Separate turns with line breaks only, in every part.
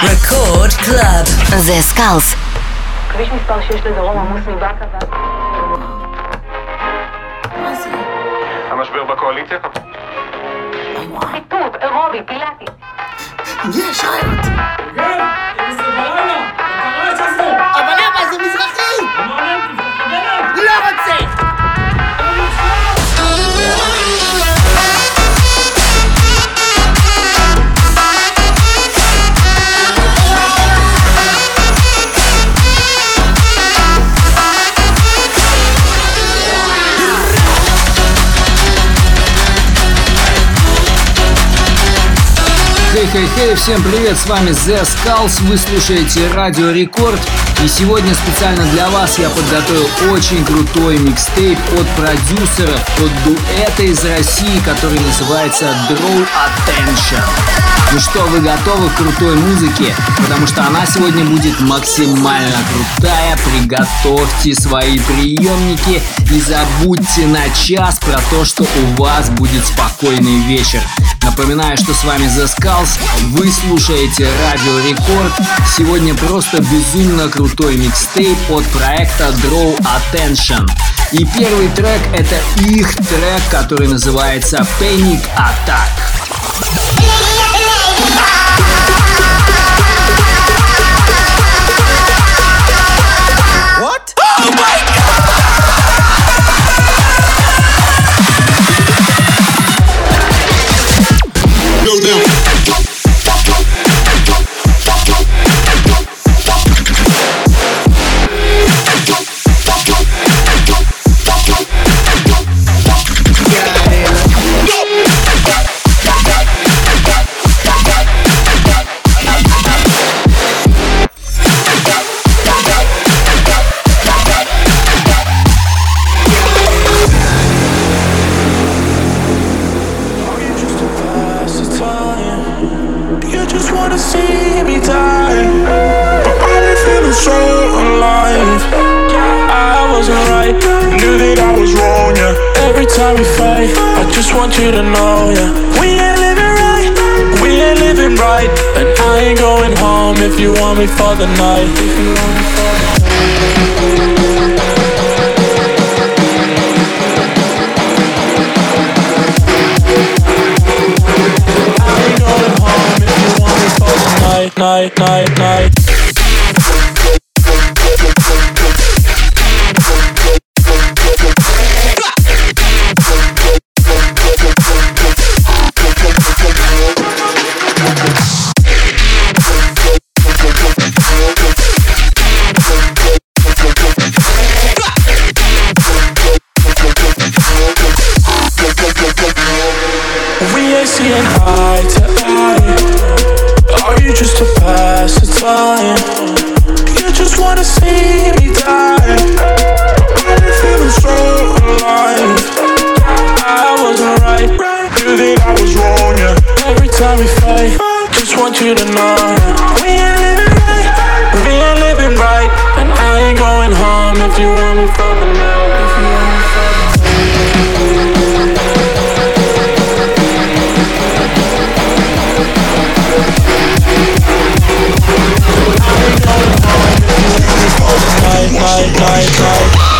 Record Club.
זה סקאלס.
כביש מספר 6 לדרום עמוס מבאקה.
המשבר בקואליציה?
חיטוט, אירובי, פילאטי.
יש רעיון. Okay.
Хей-хей-хей, всем привет, с вами The Skulls, вы слушаете Радио Рекорд и сегодня специально для вас я подготовил очень крутой микстейп от продюсеров, от дуэта из России, который называется Draw Attention. Ну что, вы готовы к крутой музыке? Потому что она сегодня будет максимально крутая. Приготовьте свои приемники и забудьте на час про то, что у вас будет спокойный вечер. Напоминаю, что с вами The Skulls, вы слушаете Радио Рекорд. Сегодня просто безумно крутой микстейп от проекта Draw Attention. И первый трек это их трек, который называется Panic Attack.
If you want me the night. If you want me the night, night, night, night.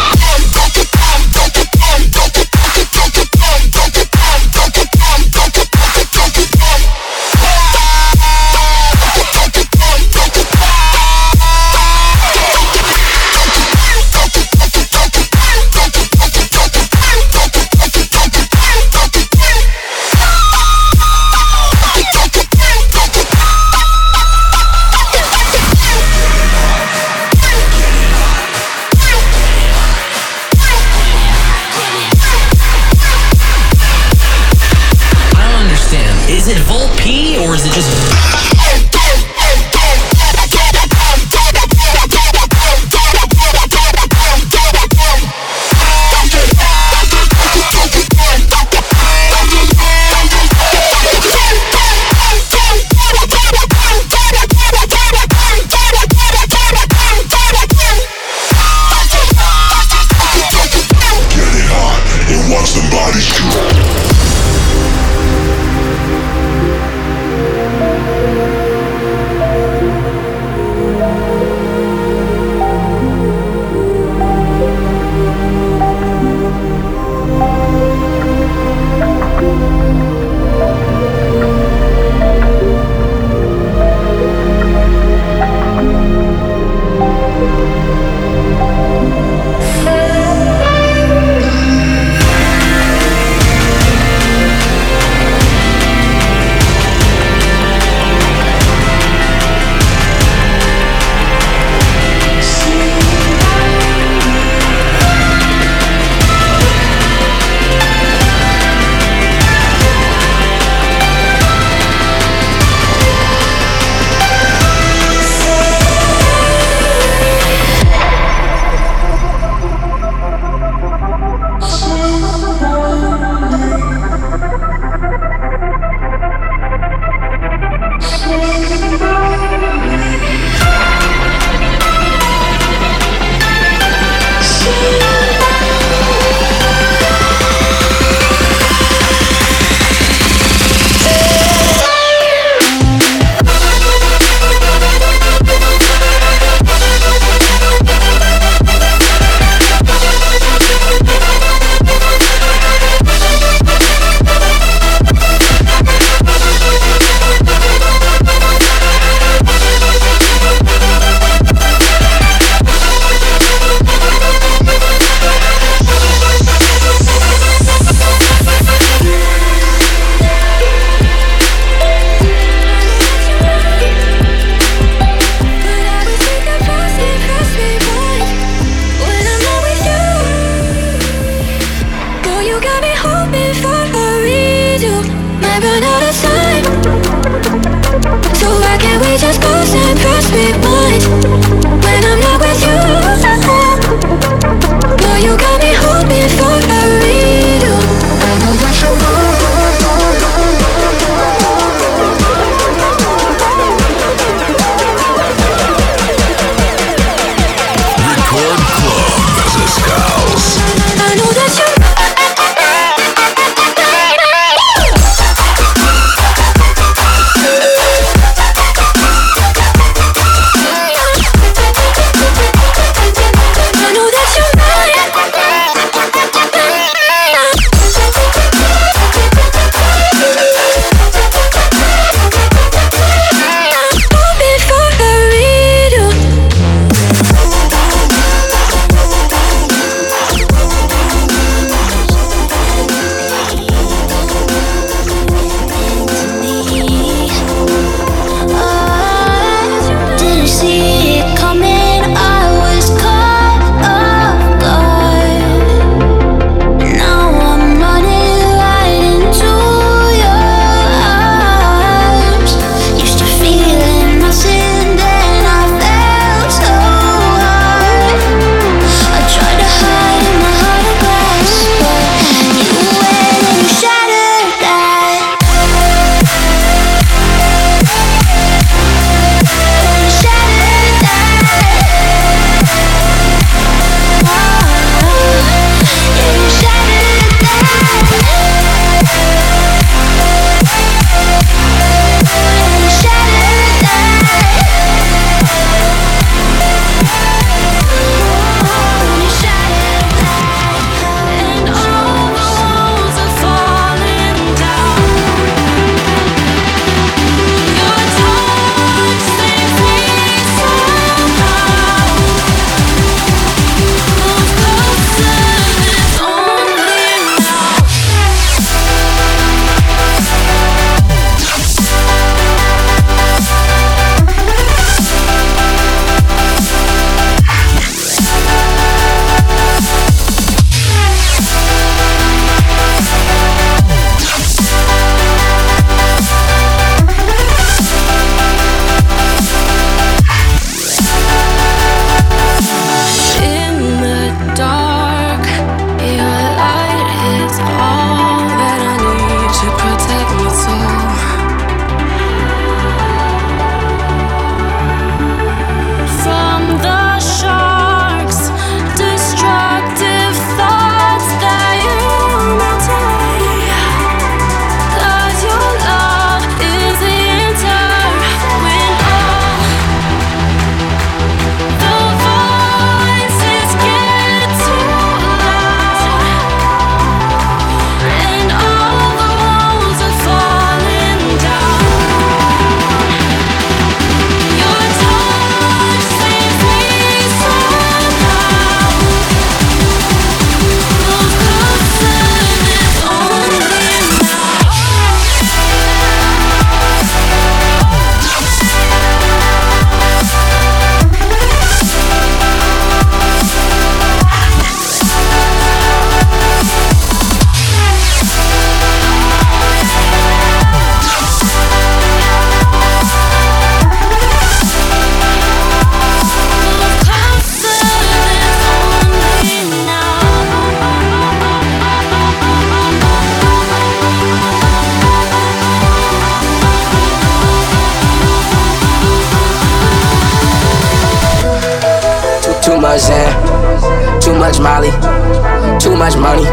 much money,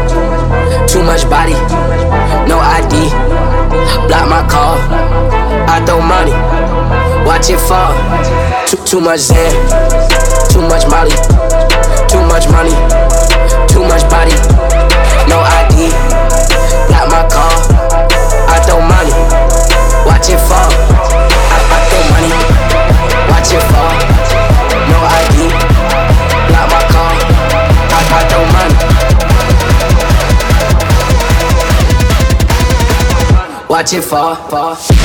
too much body, no ID. Block my call, I throw money, watch it fall. Too, too much Zen, too much Molly, too much money. bate
fó, fó.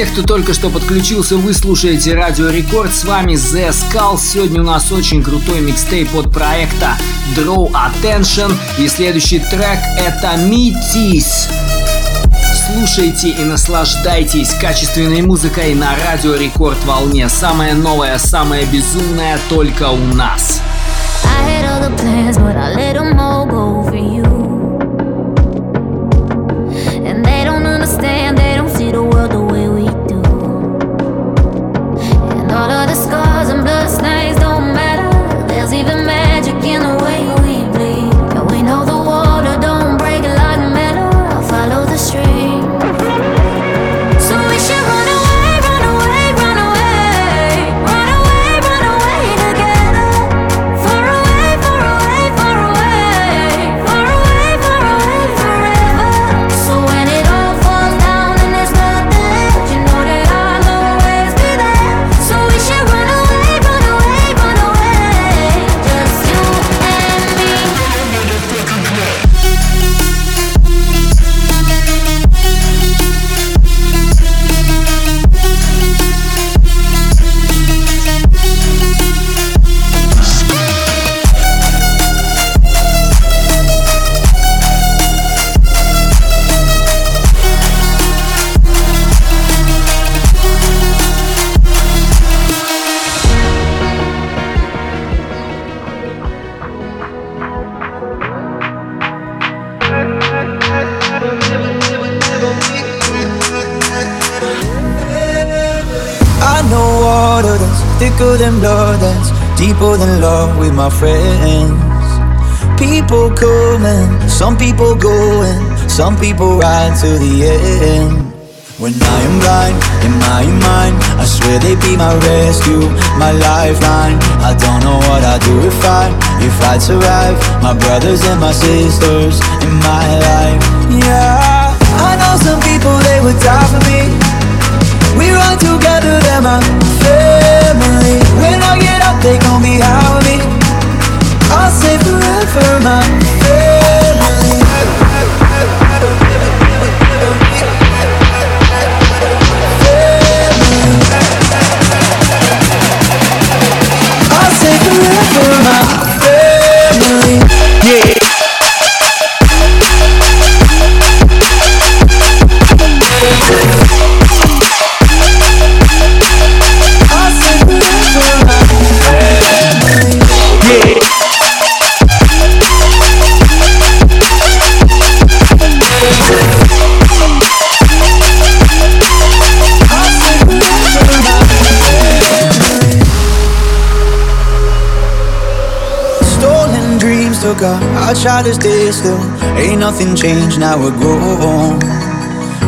Тех, кто только что подключился, вы слушаете Радио Рекорд. С вами The Skull. Сегодня у нас очень крутой микстейп от проекта Draw Attention. И следующий трек это Meeties. Слушайте и наслаждайтесь качественной музыкой на Радио Рекорд волне. Самое новое, самое безумное только у нас. I had other plans, but I let them go for you.
Deeper than love with my friends. People coming, some people going, some people ride to the end. When I am blind, in my mind, I swear they be my rescue, my lifeline. I don't know what I'd do if I, if I'd survive. My brothers and my sisters in my life. Yeah, I know some people they would die for me. We run together, they're my family. When I get they gon' be me. I'll say forever, my family. I'll say forever, my I try to stay still. Ain't nothing changed, now we're grown.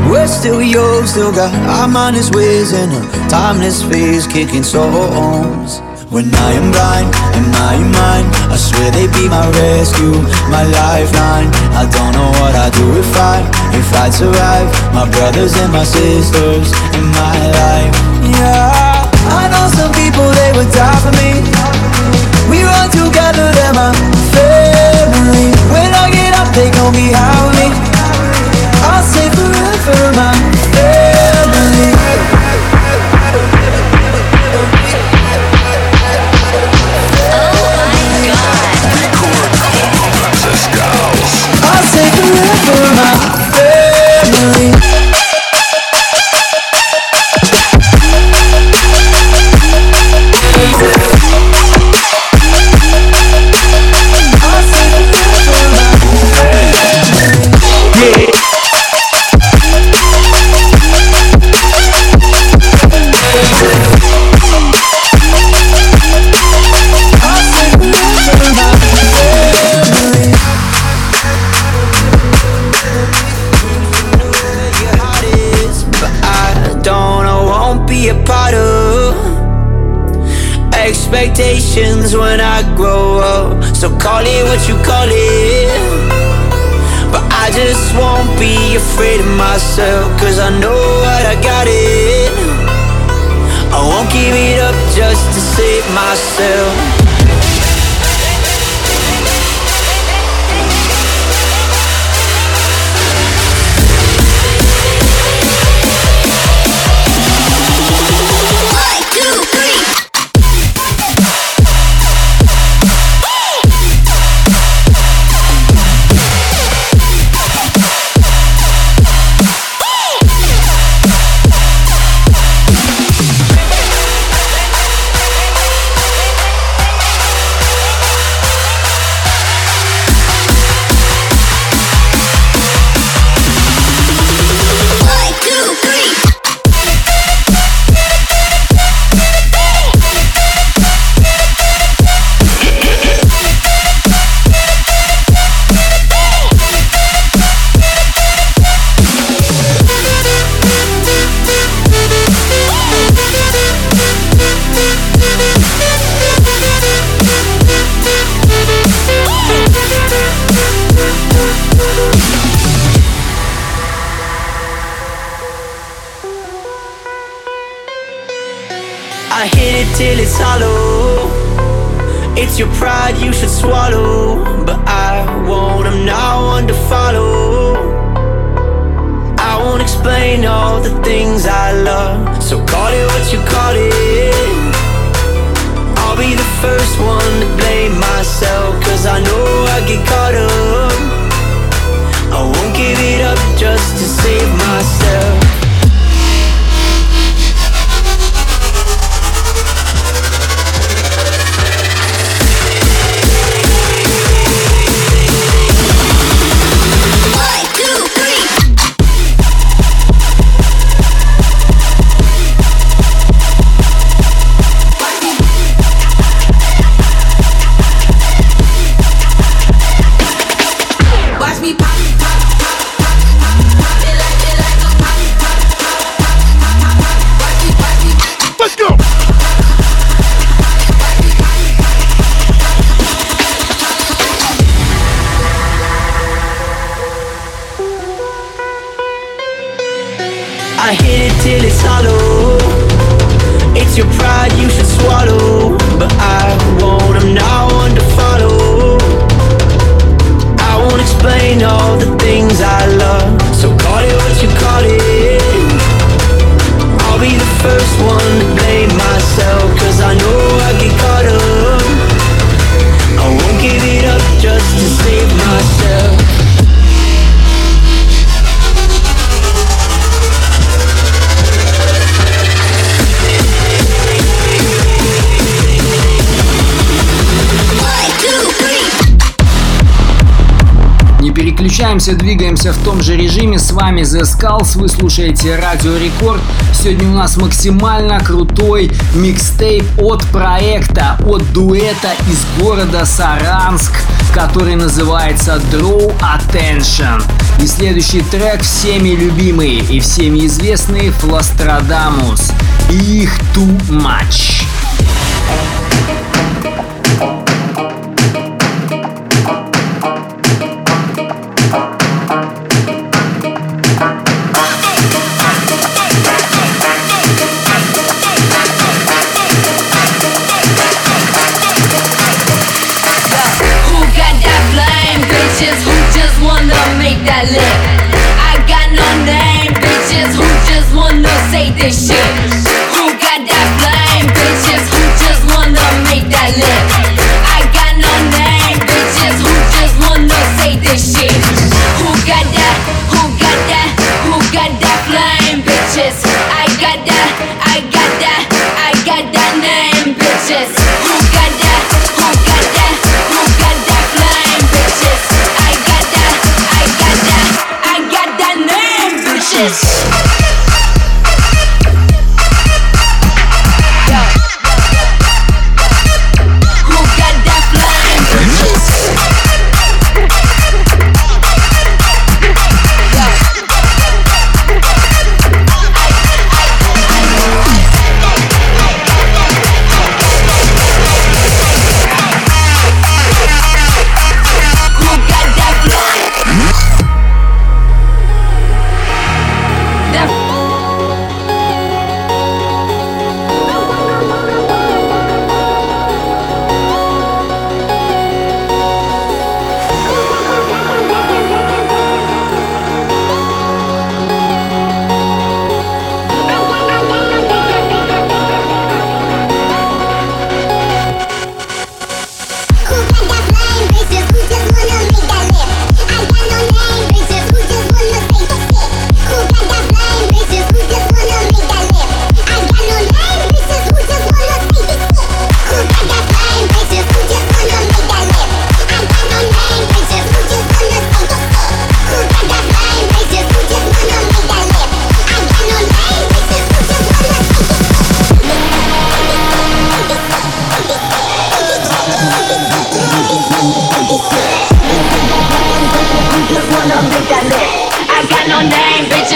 We're still young, still got our mind is whizzing. A timeless phase kicking songs. When I am blind, in my mind, I swear they be my rescue, my lifeline. I don't know what I'd do if I, if I'd survive. My brothers and my sisters in my life. Yeah, I know some people they would die for me. We run together, they're my I know me howling. I'll say forever, my family. Oh my God. I'll say forever, my. So call it what you call it. But I just won't be afraid of myself, cause I know what I got it. I won't give it up just to save myself.
me. Крутимся, двигаемся в том же режиме. С вами The Skulls, вы слушаете Радио Рекорд. Сегодня у нас максимально крутой микстейп от проекта, от дуэта из города Саранск, который называется Draw Attention. И следующий трек всеми любимый и всеми известный Флострадамус. Их too much.
wanna say this shit? Who got that flame, bitches? Who just wanna make that lick?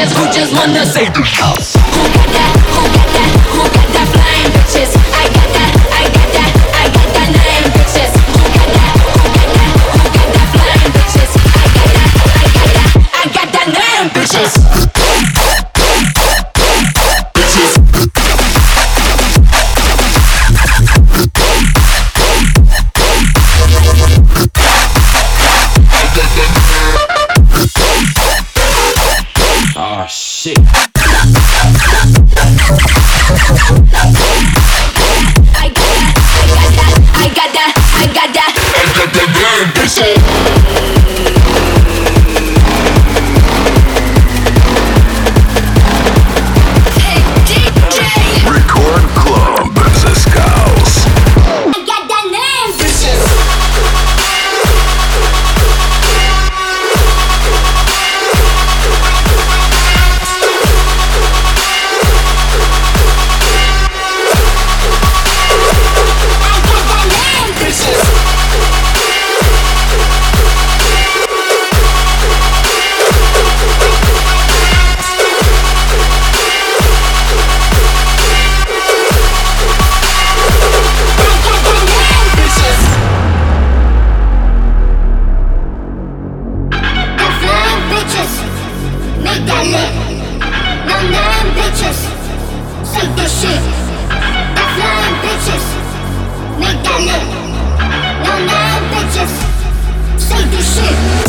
guys who just wanna
save the themselves. no. Say this shit.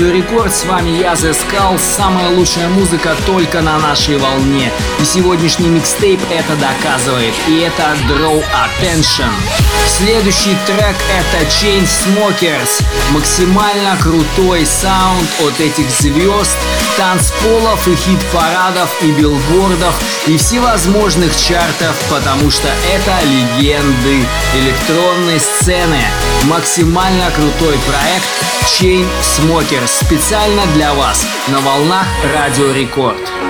Радио Рекорд, с вами я, The Skull, самая лучшая музыка только на нашей волне. И сегодняшний микстейп это доказывает, и это Draw Attention. Следующий трек это Chainsmokers, максимально крутой саунд от этих звезд, танцполов и хит-парадов и билбордов и всевозможных чартов, потому что это легенды электронной сцены. Максимально крутой проект Chain Smoker специально для вас на волнах Радио Рекорд.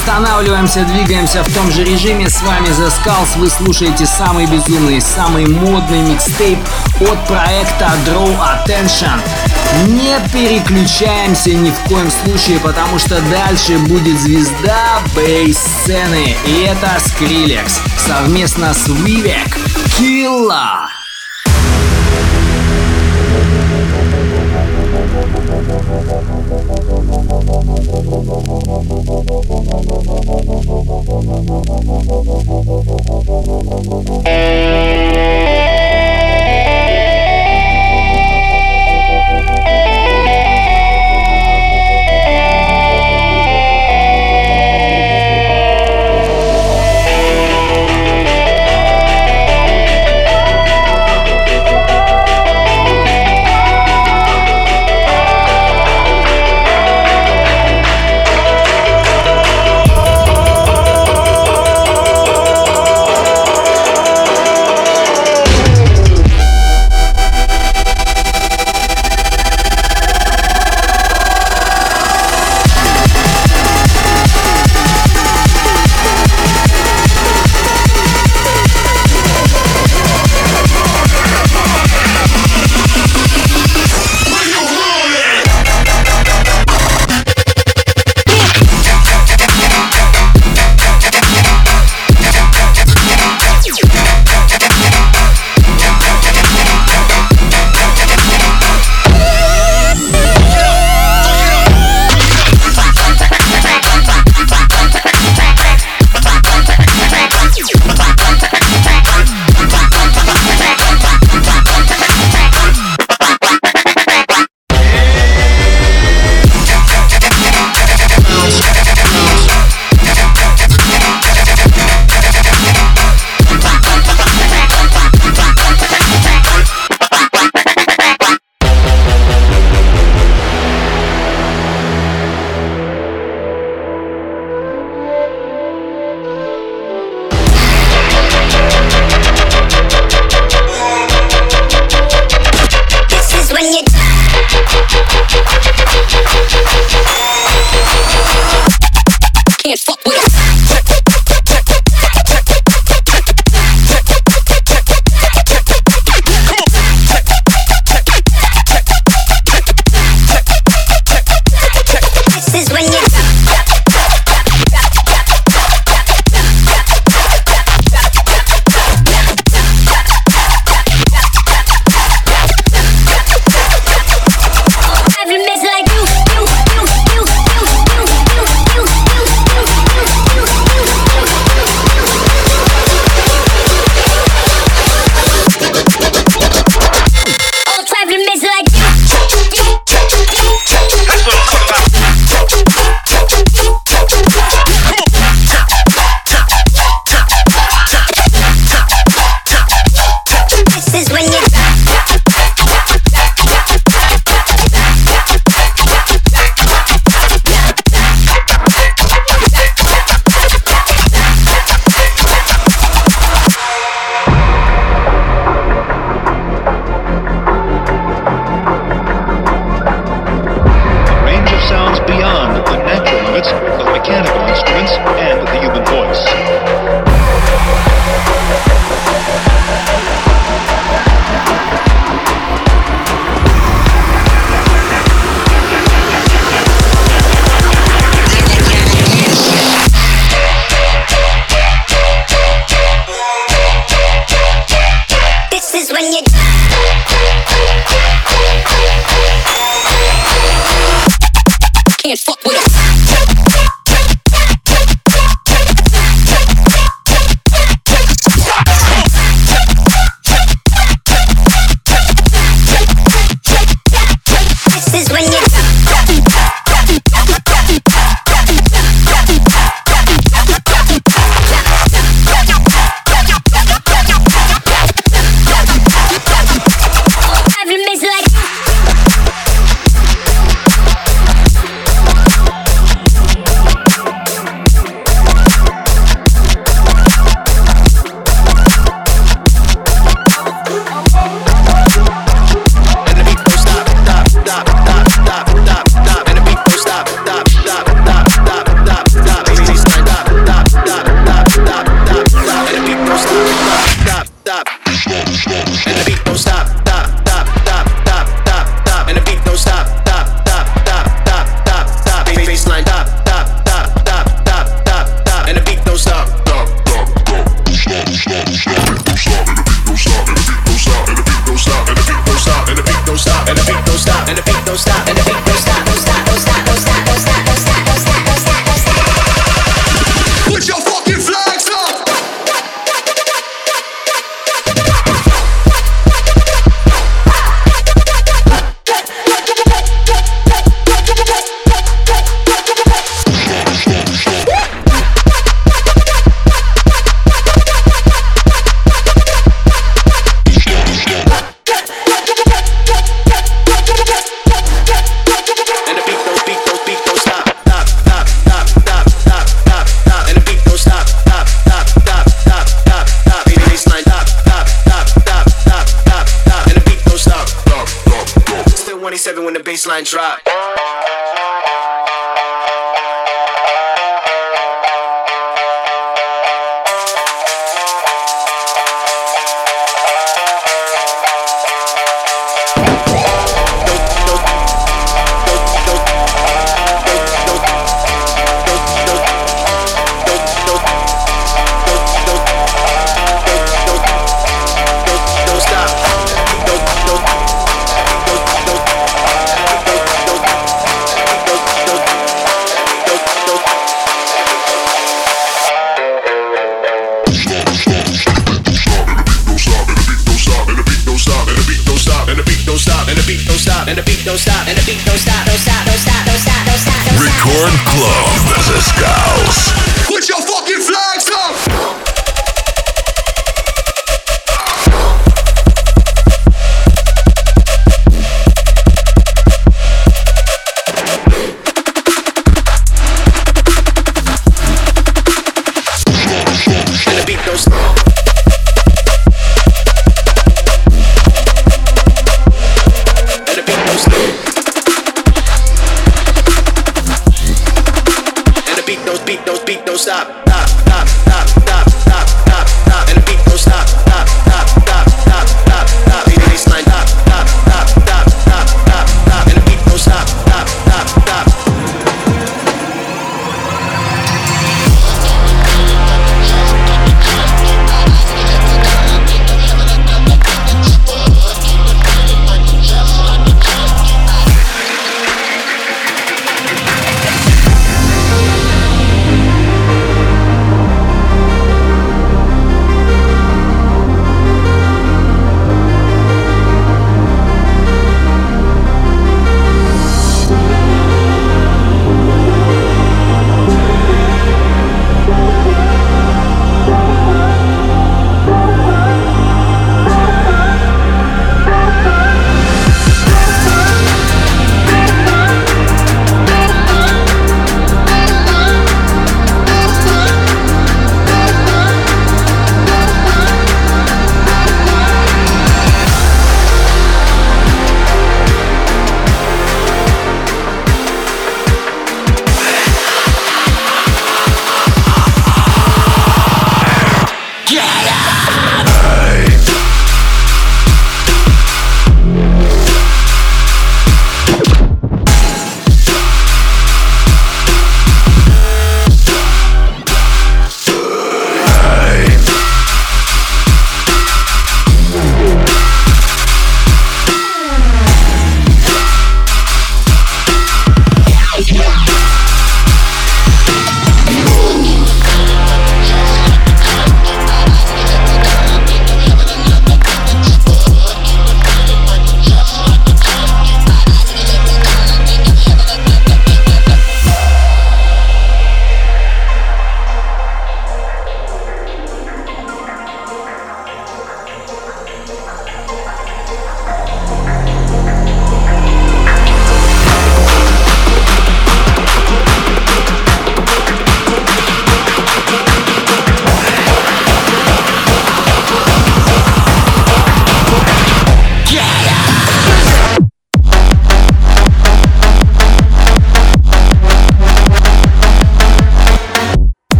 останавливаемся, двигаемся в том же режиме. С вами The Skulls. Вы слушаете самый безумный, самый модный микстейп от проекта Draw Attention. Не переключаемся ни в коем случае, потому что дальше будет звезда бейс-сцены. И это Skrillex совместно с Vivek Killa.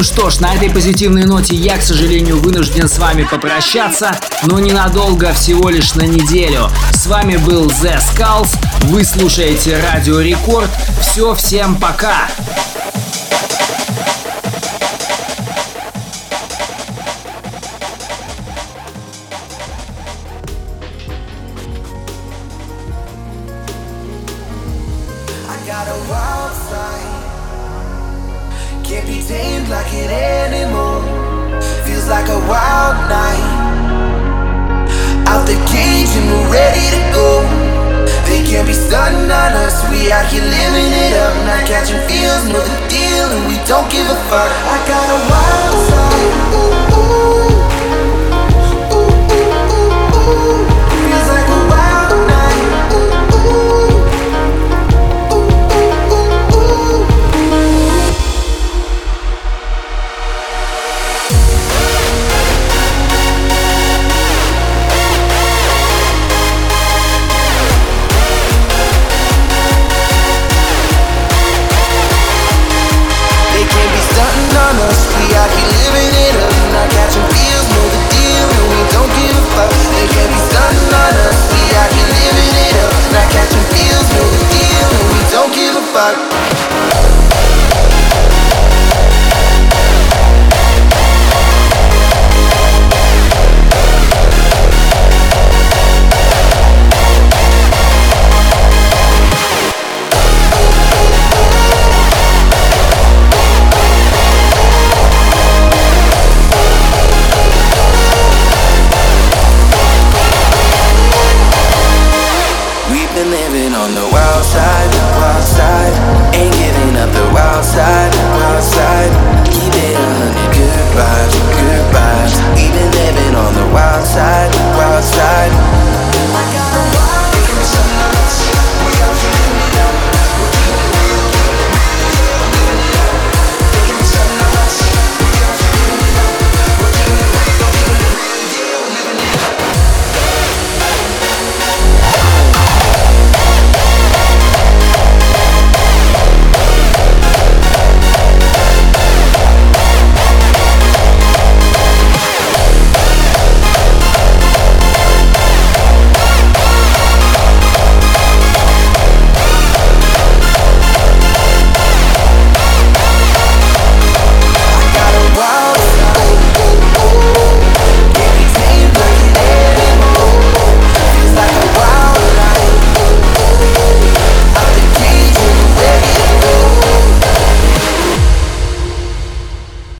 Ну что ж, на этой позитивной ноте я, к сожалению, вынужден с вами попрощаться, но ненадолго, всего лишь на неделю. С вами был The Skulls, вы слушаете Радио Рекорд. Все, всем пока!